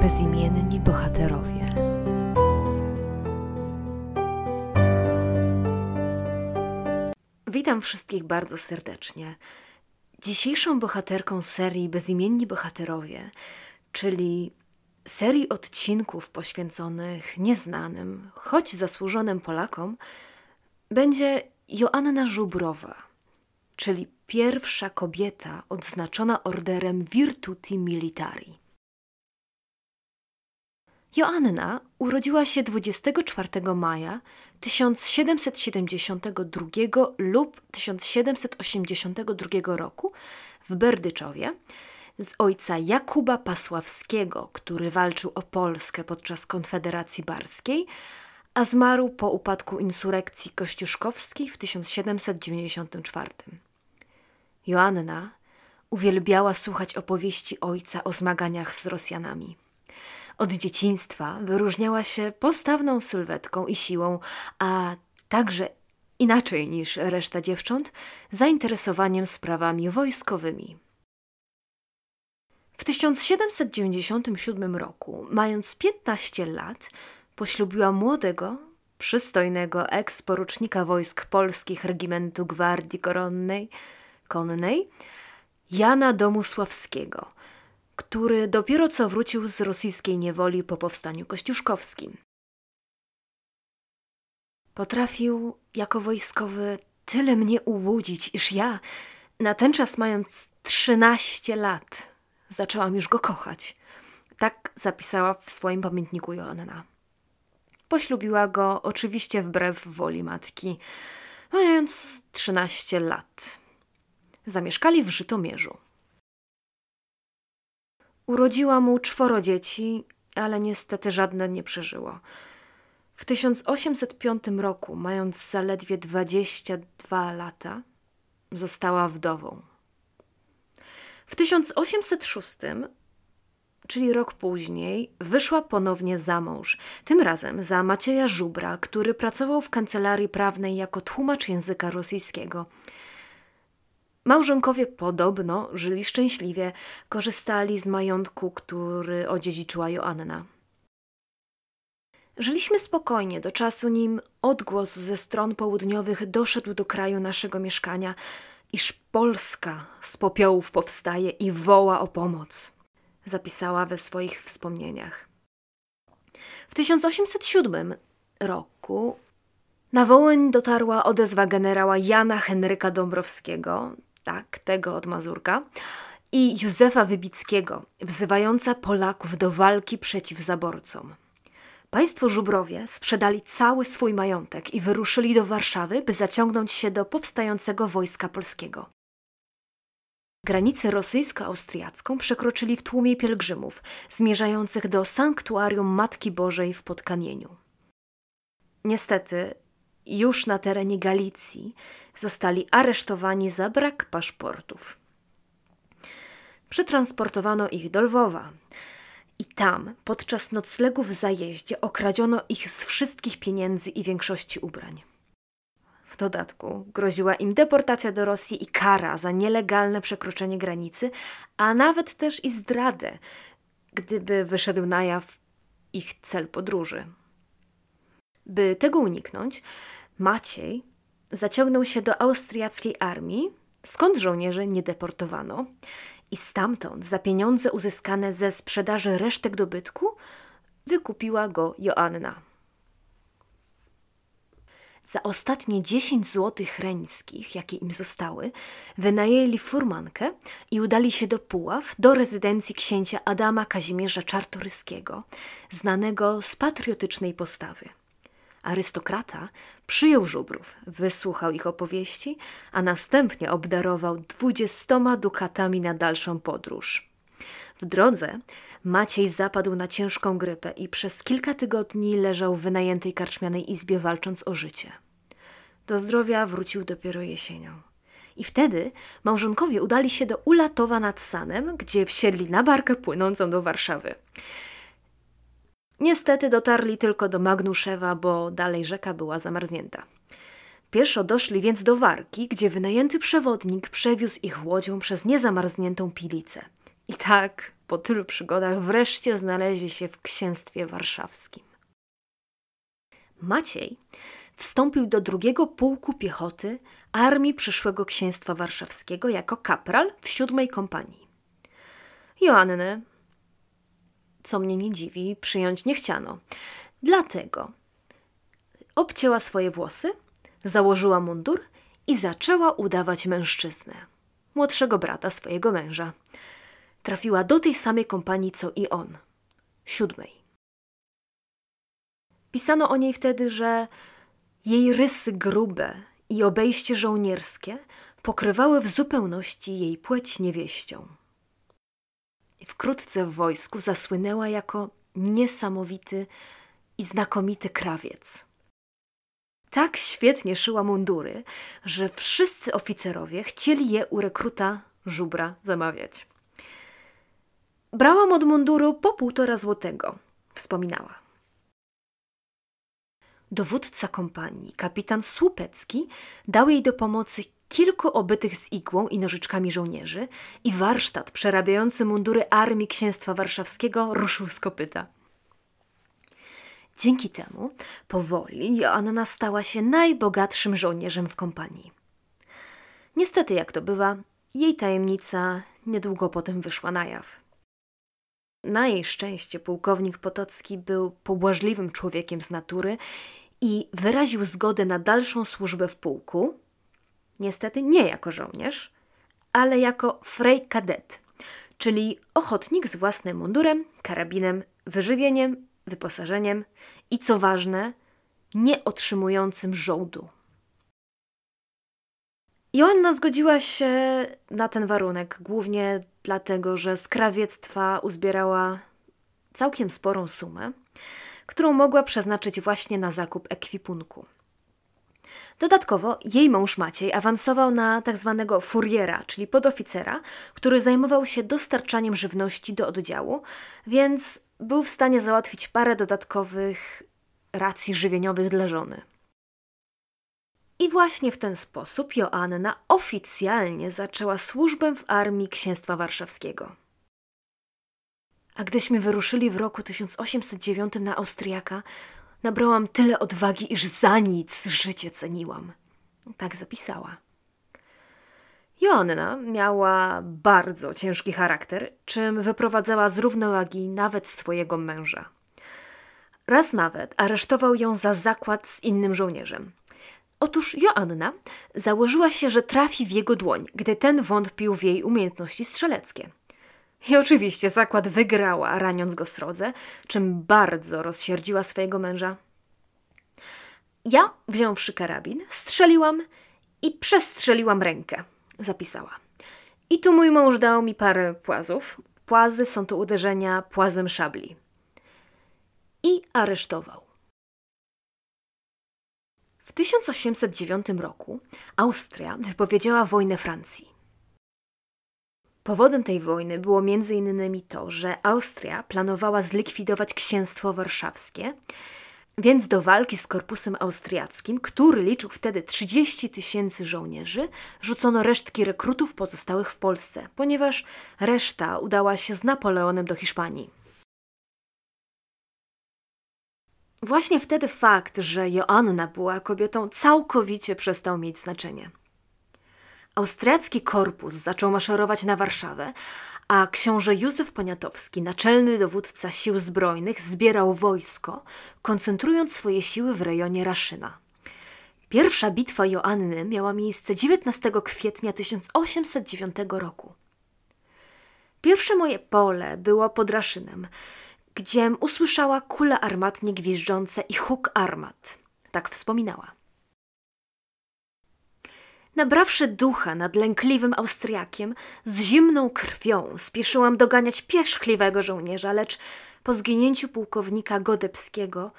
bezimienni bohaterowie. Witam wszystkich bardzo serdecznie. Dzisiejszą bohaterką serii Bezimienni Bohaterowie, czyli serii odcinków poświęconych nieznanym, choć zasłużonym Polakom, będzie Joanna Żubrowa, czyli pierwsza kobieta odznaczona orderem Virtuti Militari. Joanna urodziła się 24 maja 1772 lub 1782 roku w Berdyczowie z ojca Jakuba Pasławskiego, który walczył o Polskę podczas Konfederacji Barskiej, a zmarł po upadku insurekcji kościuszkowskiej w 1794. Joanna uwielbiała słuchać opowieści ojca o zmaganiach z Rosjanami. Od dzieciństwa wyróżniała się postawną sylwetką i siłą, a także inaczej niż reszta dziewcząt, zainteresowaniem sprawami wojskowymi. W 1797 roku, mając 15 lat, poślubiła młodego, przystojnego eksporucznika wojsk polskich regimentu Gwardii Koronnej, Konnej, Jana Domusławskiego – który dopiero co wrócił z rosyjskiej niewoli po powstaniu kościuszkowskim. Potrafił jako wojskowy tyle mnie ułudzić, iż ja, na ten czas mając trzynaście lat, zaczęłam już go kochać. Tak zapisała w swoim pamiętniku Joanna. Poślubiła go oczywiście wbrew woli matki, mając trzynaście lat. Zamieszkali w Żytomierzu. Urodziła mu czworo dzieci, ale niestety żadne nie przeżyło. W 1805 roku, mając zaledwie 22 lata, została wdową. W 1806, czyli rok później, wyszła ponownie za mąż, tym razem za Macieja Żubra, który pracował w kancelarii prawnej jako tłumacz języka rosyjskiego. Małżonkowie podobno żyli szczęśliwie, korzystali z majątku, który odziedziczyła Joanna. Żyliśmy spokojnie do czasu, nim odgłos ze stron południowych doszedł do kraju naszego mieszkania, iż Polska z popiołów powstaje i woła o pomoc, zapisała we swoich wspomnieniach. W 1807 roku na Wołyń dotarła odezwa generała Jana Henryka Dąbrowskiego, tak, tego od Mazurka, i Józefa Wybickiego, wzywająca Polaków do walki przeciw zaborcom. Państwo Żubrowie sprzedali cały swój majątek i wyruszyli do Warszawy, by zaciągnąć się do powstającego wojska polskiego. Granicę rosyjsko-austriacką przekroczyli w tłumie pielgrzymów zmierzających do sanktuarium Matki Bożej w Podkamieniu. Niestety, już na terenie Galicji zostali aresztowani za brak paszportów. Przetransportowano ich do Lwowa. I tam, podczas noclegu w zajeździe, okradziono ich z wszystkich pieniędzy i większości ubrań. W dodatku groziła im deportacja do Rosji i kara za nielegalne przekroczenie granicy, a nawet też i zdradę, gdyby wyszedł na jaw ich cel podróży. By tego uniknąć, Maciej zaciągnął się do austriackiej armii, skąd żołnierzy nie deportowano, i stamtąd za pieniądze uzyskane ze sprzedaży resztek dobytku wykupiła go Joanna. Za ostatnie dziesięć złotych reńskich, jakie im zostały, wynajęli furmankę i udali się do Puław, do rezydencji księcia Adama Kazimierza Czartoryskiego, znanego z patriotycznej postawy. Arystokrata przyjął żubrów, wysłuchał ich opowieści, a następnie obdarował dwudziestoma dukatami na dalszą podróż. W drodze Maciej zapadł na ciężką grypę i przez kilka tygodni leżał w wynajętej karczmianej izbie walcząc o życie. Do zdrowia wrócił dopiero jesienią. I wtedy małżonkowie udali się do Ulatowa nad Sanem, gdzie wsiedli na barkę płynącą do Warszawy. Niestety dotarli tylko do Magnuszewa, bo dalej rzeka była zamarznięta. Pieszo doszli więc do Warki, gdzie wynajęty przewodnik przewiózł ich łodzią przez niezamarzniętą pilicę. I tak po tylu przygodach wreszcie znaleźli się w księstwie warszawskim. Maciej wstąpił do drugiego pułku piechoty armii przyszłego księstwa warszawskiego jako kapral w siódmej kompanii. Joannę, co mnie nie dziwi, przyjąć nie chciano. Dlatego obcięła swoje włosy, założyła mundur i zaczęła udawać mężczyznę, młodszego brata swojego męża. Trafiła do tej samej kompanii co i on, siódmej. Pisano o niej wtedy, że jej rysy grube i obejście żołnierskie pokrywały w zupełności jej płeć niewieścią. Wkrótce w wojsku zasłynęła jako niesamowity i znakomity krawiec. Tak świetnie szyła mundury, że wszyscy oficerowie chcieli je u rekruta żubra zamawiać. Brałam od munduru po półtora złotego, wspominała. Dowódca kompanii, kapitan Słupecki, dał jej do pomocy kilku obytych z igłą i nożyczkami żołnierzy i warsztat przerabiający mundury armii księstwa warszawskiego ruszył z kopyta. Dzięki temu powoli Joanna stała się najbogatszym żołnierzem w kompanii. Niestety, jak to bywa, jej tajemnica niedługo potem wyszła na jaw. Na jej szczęście pułkownik Potocki był pobłażliwym człowiekiem z natury i wyraził zgodę na dalszą służbę w pułku, niestety nie jako żołnierz, ale jako frej kadet, czyli ochotnik z własnym mundurem, karabinem, wyżywieniem, wyposażeniem i co ważne, nie otrzymującym żołdu. Joanna zgodziła się na ten warunek głównie dlatego, że z krawiectwa uzbierała całkiem sporą sumę, którą mogła przeznaczyć właśnie na zakup ekwipunku. Dodatkowo jej mąż Maciej awansował na tak zwanego furiera, czyli podoficera, który zajmował się dostarczaniem żywności do oddziału, więc był w stanie załatwić parę dodatkowych racji żywieniowych dla żony. I właśnie w ten sposób Joanna oficjalnie zaczęła służbę w armii Księstwa Warszawskiego. A gdyśmy wyruszyli w roku 1809 na Austriaka, nabrałam tyle odwagi, iż za nic życie ceniłam. Tak zapisała. Joanna miała bardzo ciężki charakter, czym wyprowadzała z równowagi nawet swojego męża. Raz nawet aresztował ją za zakład z innym żołnierzem. Otóż Joanna założyła się, że trafi w jego dłoń, gdy ten wątpił w jej umiejętności strzeleckie. I oczywiście zakład wygrała, raniąc go srodze, czym bardzo rozsierdziła swojego męża. Ja, wziąwszy karabin, strzeliłam i przestrzeliłam rękę, zapisała. I tu mój mąż dał mi parę płazów. Płazy są to uderzenia płazem szabli. I aresztował. W 1809 roku Austria wypowiedziała wojnę Francji. Powodem tej wojny było m.in. to, że Austria planowała zlikwidować księstwo warszawskie, więc do walki z korpusem austriackim, który liczył wtedy 30 tysięcy żołnierzy, rzucono resztki rekrutów pozostałych w Polsce, ponieważ reszta udała się z Napoleonem do Hiszpanii. Właśnie wtedy fakt, że Joanna była kobietą, całkowicie przestał mieć znaczenie. Austriacki korpus zaczął maszerować na Warszawę, a książę Józef Poniatowski, naczelny dowódca sił zbrojnych, zbierał wojsko, koncentrując swoje siły w rejonie Raszyna. Pierwsza bitwa Joanny miała miejsce 19 kwietnia 1809 roku. Pierwsze moje pole było pod Raszynem, gdziem usłyszała kule armatnie gwiżdżące i huk armat. Tak wspominała. Nabrawszy ducha nad lękliwym Austriakiem, z zimną krwią spieszyłam doganiać pierzchliwego żołnierza, lecz po zginięciu pułkownika Godebskiego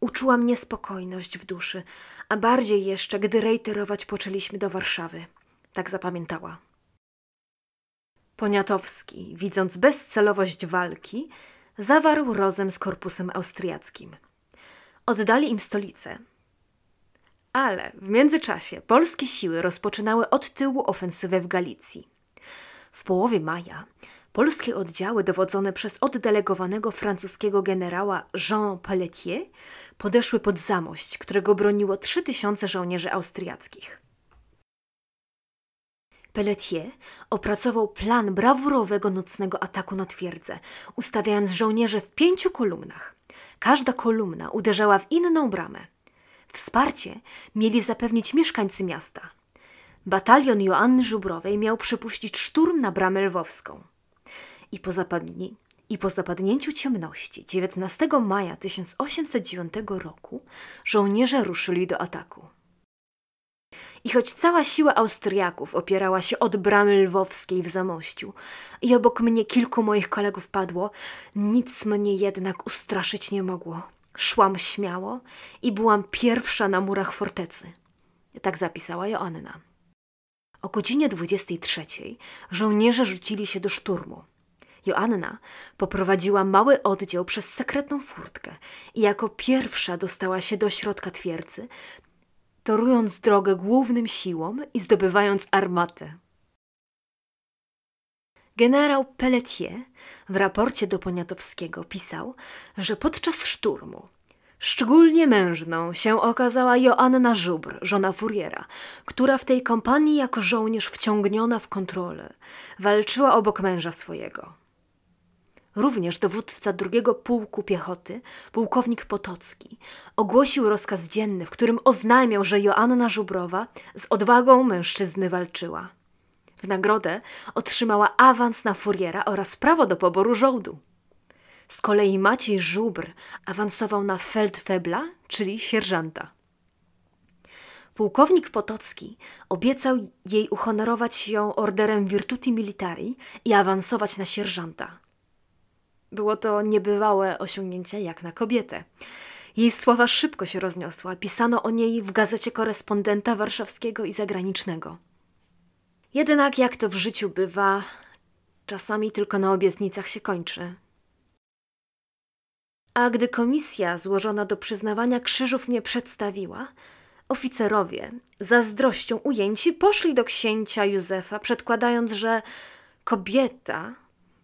uczułam niespokojność w duszy, a bardziej jeszcze, gdy rejterować poczęliśmy do Warszawy. Tak zapamiętała. Poniatowski, widząc bezcelowość walki, zawarł rozem z korpusem austriackim. Oddali im stolicę, ale w międzyczasie polskie siły rozpoczynały od tyłu ofensywę w Galicji. W połowie maja Polskie oddziały dowodzone przez oddelegowanego francuskiego generała Jean Pelletier podeszły pod Zamość, którego broniło 3000 żołnierzy austriackich. Pelletier opracował plan brawurowego nocnego ataku na twierdzę, ustawiając żołnierzy w pięciu kolumnach. Każda kolumna uderzała w inną bramę. Wsparcie mieli zapewnić mieszkańcy miasta. Batalion Joanny Żubrowej miał przypuścić szturm na bramę lwowską. I po, zapadni I po zapadnięciu ciemności 19 maja 1809 roku żołnierze ruszyli do ataku. I choć cała siła Austriaków opierała się od bramy lwowskiej w Zamościu i obok mnie kilku moich kolegów padło, nic mnie jednak ustraszyć nie mogło. Szłam śmiało i byłam pierwsza na murach fortecy. Tak zapisała Joanna. O godzinie 23 żołnierze rzucili się do szturmu. Joanna poprowadziła mały oddział przez sekretną furtkę i jako pierwsza dostała się do środka twierdzy, torując drogę głównym siłom i zdobywając armatę. Generał Pelletier w raporcie do Poniatowskiego pisał, że podczas szturmu szczególnie mężną się okazała Joanna Żubr, żona furiera, która w tej kompanii jako żołnierz wciągniona w kontrolę walczyła obok męża swojego. Również dowódca drugiego pułku piechoty, pułkownik Potocki, ogłosił rozkaz dzienny, w którym oznajmiał, że Joanna Żubrowa z odwagą mężczyzny walczyła. W nagrodę otrzymała awans na furiera oraz prawo do poboru żołdu. Z kolei Maciej Żubr awansował na feldfebla, czyli sierżanta. Pułkownik Potocki obiecał jej uhonorować ją orderem Virtuti Militari i awansować na sierżanta. Było to niebywałe osiągnięcie jak na kobietę. Jej sława szybko się rozniosła. Pisano o niej w gazecie korespondenta warszawskiego i zagranicznego. Jednak jak to w życiu bywa, czasami tylko na obietnicach się kończy. A gdy komisja złożona do przyznawania krzyżów mnie przedstawiła, oficerowie, zazdrością ujęci, poszli do księcia Józefa, przedkładając, że kobieta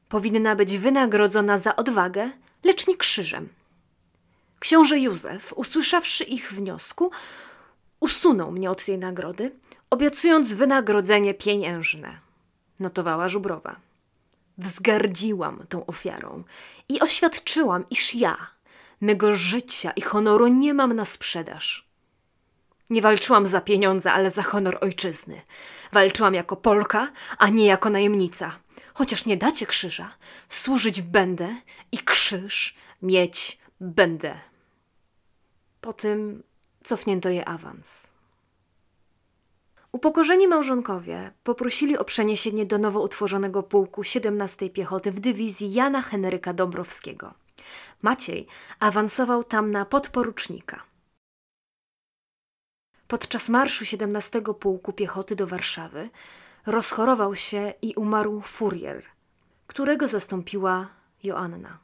powinna być wynagrodzona za odwagę, lecz nie krzyżem. Książę Józef, usłyszawszy ich wniosku, usunął mnie od tej nagrody, obiecując wynagrodzenie pieniężne, notowała Żubrowa. Wzgardziłam tą ofiarą i oświadczyłam, iż ja, mego życia i honoru nie mam na sprzedaż. Nie walczyłam za pieniądze, ale za honor ojczyzny. Walczyłam jako Polka, a nie jako najemnica. Chociaż nie dacie krzyża, służyć będę i krzyż mieć będę. Po tym cofnięto je awans. Upokorzeni małżonkowie poprosili o przeniesienie do nowo utworzonego pułku 17 Piechoty w dywizji Jana Henryka Dąbrowskiego. Maciej awansował tam na podporucznika. Podczas marszu 17 Pułku Piechoty do Warszawy rozchorował się i umarł furier, którego zastąpiła Joanna.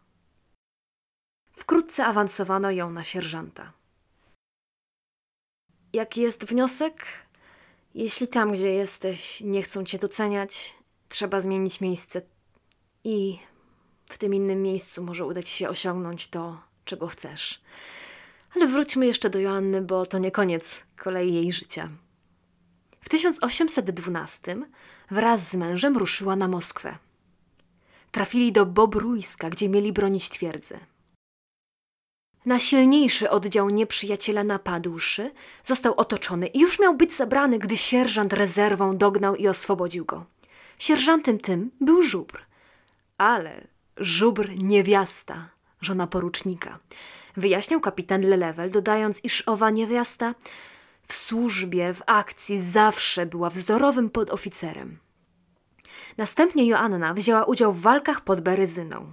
Wkrótce awansowano ją na sierżanta. Jaki jest wniosek? Jeśli tam, gdzie jesteś, nie chcą cię doceniać, trzeba zmienić miejsce i w tym innym miejscu może udać się osiągnąć to, czego chcesz. Ale wróćmy jeszcze do Joanny, bo to nie koniec kolei jej życia. W 1812 wraz z mężem ruszyła na Moskwę. Trafili do Bobrujska, gdzie mieli bronić twierdzy. Najsilniejszy oddział nieprzyjaciela napadłszy, został otoczony i już miał być zabrany, gdy sierżant rezerwą dognał i oswobodził go. Sierżantem tym był żubr, ale żubr niewiasta, żona porucznika. Wyjaśniał kapitan Lelewel, dodając, iż owa niewiasta w służbie, w akcji zawsze była wzorowym podoficerem. Następnie Joanna wzięła udział w walkach pod Beryzyną.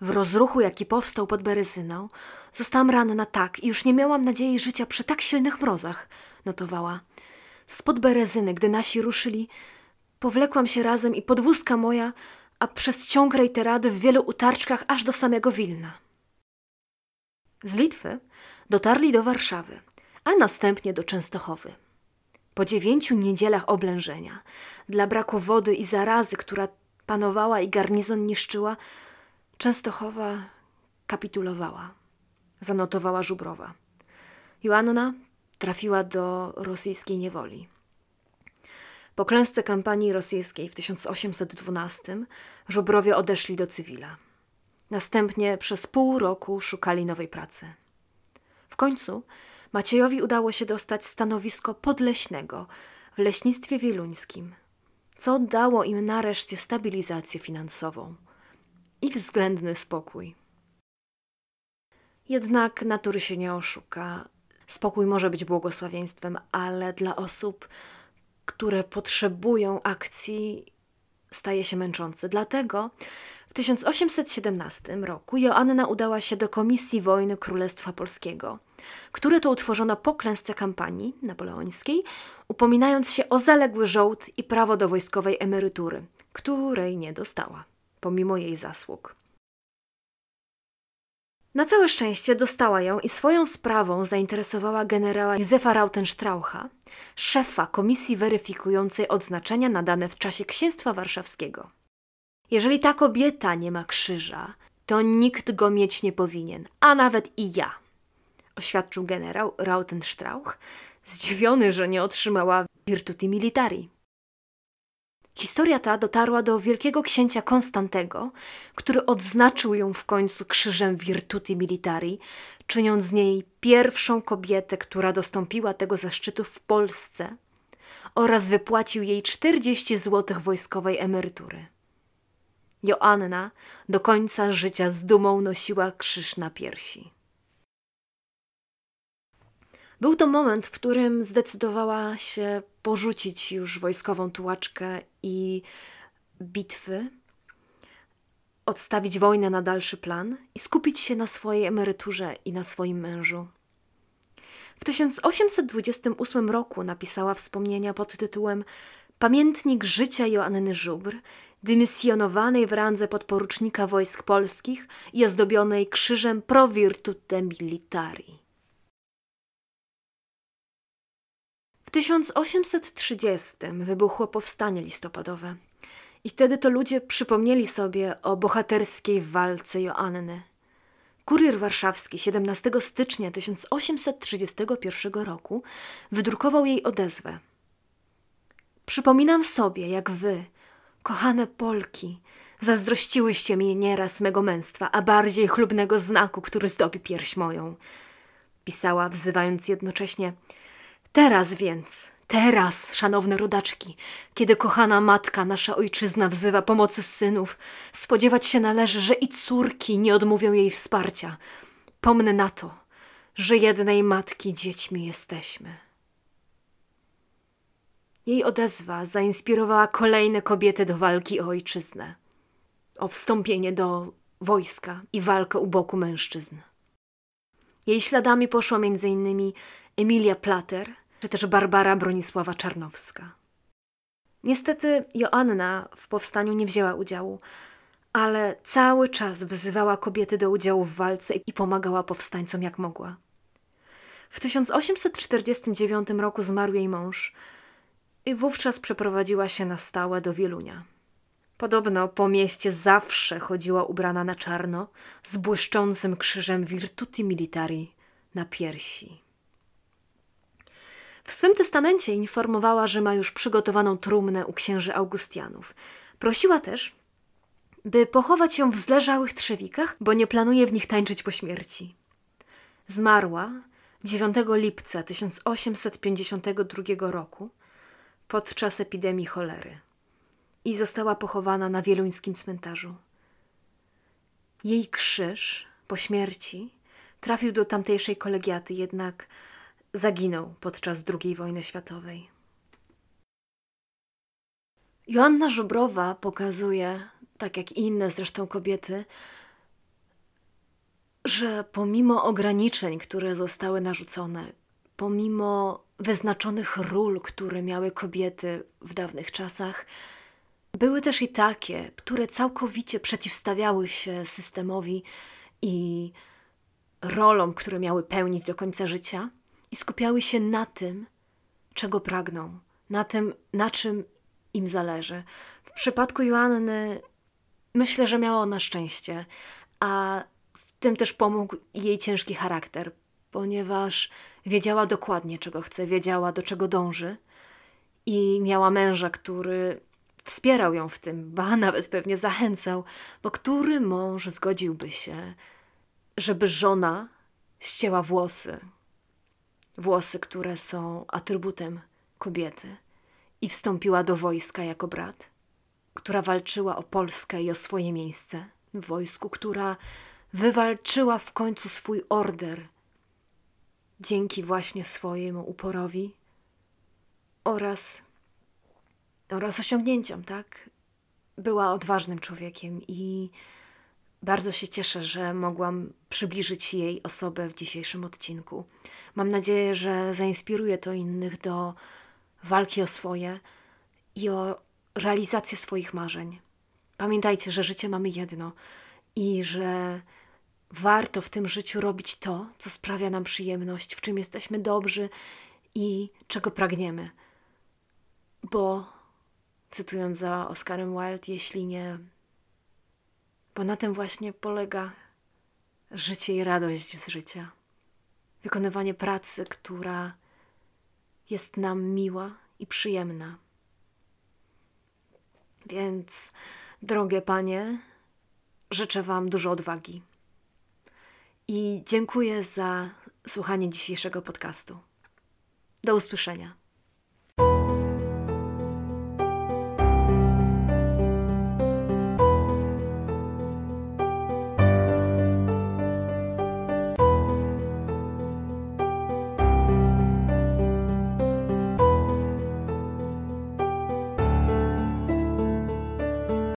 W rozruchu, jaki powstał pod Beryzyną, zostałam ranna tak i już nie miałam nadziei życia przy tak silnych mrozach, notowała. Spod Berezyny, gdy nasi ruszyli, powlekłam się razem i podwózka moja, a przez ciąg rejterady w wielu utarczkach aż do samego Wilna. Z Litwy dotarli do Warszawy, a następnie do Częstochowy. Po dziewięciu niedzielach oblężenia, dla braku wody i zarazy, która panowała i garnizon niszczyła, Częstochowa kapitulowała, zanotowała Żubrowa. Joanna trafiła do rosyjskiej niewoli. Po klęsce kampanii rosyjskiej w 1812 Żubrowie odeszli do cywila. Następnie przez pół roku szukali nowej pracy. W końcu Maciejowi udało się dostać stanowisko podleśnego w leśnictwie wieluńskim, co dało im nareszcie stabilizację finansową i względny spokój. Jednak natury się nie oszuka. Spokój może być błogosławieństwem, ale dla osób, które potrzebują akcji, staje się męczący. Dlatego w 1817 roku Joanna udała się do Komisji Wojny Królestwa Polskiego, które to utworzono po klęsce kampanii napoleońskiej, upominając się o zaległy żołd i prawo do wojskowej emerytury, której nie dostała, pomimo jej zasług. Na całe szczęście dostała ją i swoją sprawą zainteresowała generała Józefa Rautenstraucha, szefa komisji weryfikującej odznaczenia nadane w czasie księstwa warszawskiego. Jeżeli ta kobieta nie ma krzyża, to nikt go mieć nie powinien, a nawet i ja, oświadczył generał Rautenstrauch, zdziwiony, że nie otrzymała virtuti militari. Historia ta dotarła do wielkiego księcia Konstantego, który odznaczył ją w końcu krzyżem Virtuti Militari, czyniąc z niej pierwszą kobietę, która dostąpiła tego zaszczytu w Polsce oraz wypłacił jej 40 zł wojskowej emerytury. Joanna do końca życia z dumą nosiła krzyż na piersi. Był to moment, w którym zdecydowała się porzucić już wojskową tułaczkę i bitwy, odstawić wojnę na dalszy plan i skupić się na swojej emeryturze i na swoim mężu. W 1828 roku napisała wspomnienia pod tytułem Pamiętnik życia Joanny Żubr, dymisjonowanej w randze podporucznika wojsk polskich i ozdobionej krzyżem pro virtute militari. 1830 wybuchło powstanie listopadowe. I wtedy to ludzie przypomnieli sobie o bohaterskiej walce Joanny. Kurier warszawski 17 stycznia 1831 roku wydrukował jej odezwę. Przypominam sobie, jak wy, kochane Polki, zazdrościłyście mi nieraz mego męstwa, a bardziej chlubnego znaku, który zdobi pierś moją. Pisała, wzywając jednocześnie – Teraz więc, teraz, szanowne rodaczki, kiedy kochana matka, nasza ojczyzna wzywa pomocy synów, spodziewać się należy, że i córki nie odmówią jej wsparcia. Pomnę na to, że jednej matki dziećmi jesteśmy. Jej odezwa zainspirowała kolejne kobiety do walki o ojczyznę, o wstąpienie do wojska i walkę u boku mężczyzn. Jej śladami poszła innymi Emilia Plater – czy też Barbara Bronisława Czarnowska. Niestety Joanna w powstaniu nie wzięła udziału, ale cały czas wzywała kobiety do udziału w walce i pomagała powstańcom jak mogła. W 1849 roku zmarł jej mąż i wówczas przeprowadziła się na stałe do Wielunia. Podobno po mieście zawsze chodziła ubrana na czarno, z błyszczącym krzyżem Virtuti Militari na piersi. W swym testamencie informowała, że ma już przygotowaną trumnę u księży Augustianów. Prosiła też, by pochować ją w zleżałych trzewikach, bo nie planuje w nich tańczyć po śmierci. Zmarła 9 lipca 1852 roku podczas epidemii cholery i została pochowana na wieluńskim cmentarzu. Jej krzyż po śmierci trafił do tamtejszej kolegiaty, jednak zaginął podczas II wojny światowej. Joanna Żubrowa pokazuje, tak jak inne zresztą kobiety, że pomimo ograniczeń, które zostały narzucone, pomimo wyznaczonych ról, które miały kobiety w dawnych czasach, były też i takie, które całkowicie przeciwstawiały się systemowi i rolom, które miały pełnić do końca życia i skupiały się na tym, czego pragną, na tym, na czym im zależy. przypadku Joanny myślę, że miała ona szczęście, a w tym też pomógł jej ciężki charakter, ponieważ wiedziała dokładnie, czego chce, wiedziała, do czego dąży i miała męża, który wspierał ją w tym, ba nawet pewnie zachęcał, bo który mąż zgodziłby się, żeby żona ścięła włosy, włosy, które są atrybutem kobiety, i wstąpiła do wojska jako brat, która walczyła o Polskę i o swoje miejsce w wojsku, która wywalczyła w końcu swój order dzięki właśnie swojemu uporowi oraz, oraz osiągnięciom, tak? Była odważnym człowiekiem i bardzo się cieszę, że mogłam przybliżyć jej osobę w dzisiejszym odcinku. Mam nadzieję, że zainspiruje to innych do walki o swoje i o realizację swoich marzeń. Pamiętajcie, że życie mamy jedno i że warto w tym życiu robić to, co sprawia nam przyjemność, w czym jesteśmy dobrzy i czego pragniemy. Bo, cytując za Oscarem Wilde, jeśli nie. Bo na tym właśnie polega życie i radość z życia. Wykonywanie pracy, która jest nam miła i przyjemna. Więc, drogie panie, życzę Wam dużo odwagi. I dziękuję za słuchanie dzisiejszego podcastu. Do usłyszenia.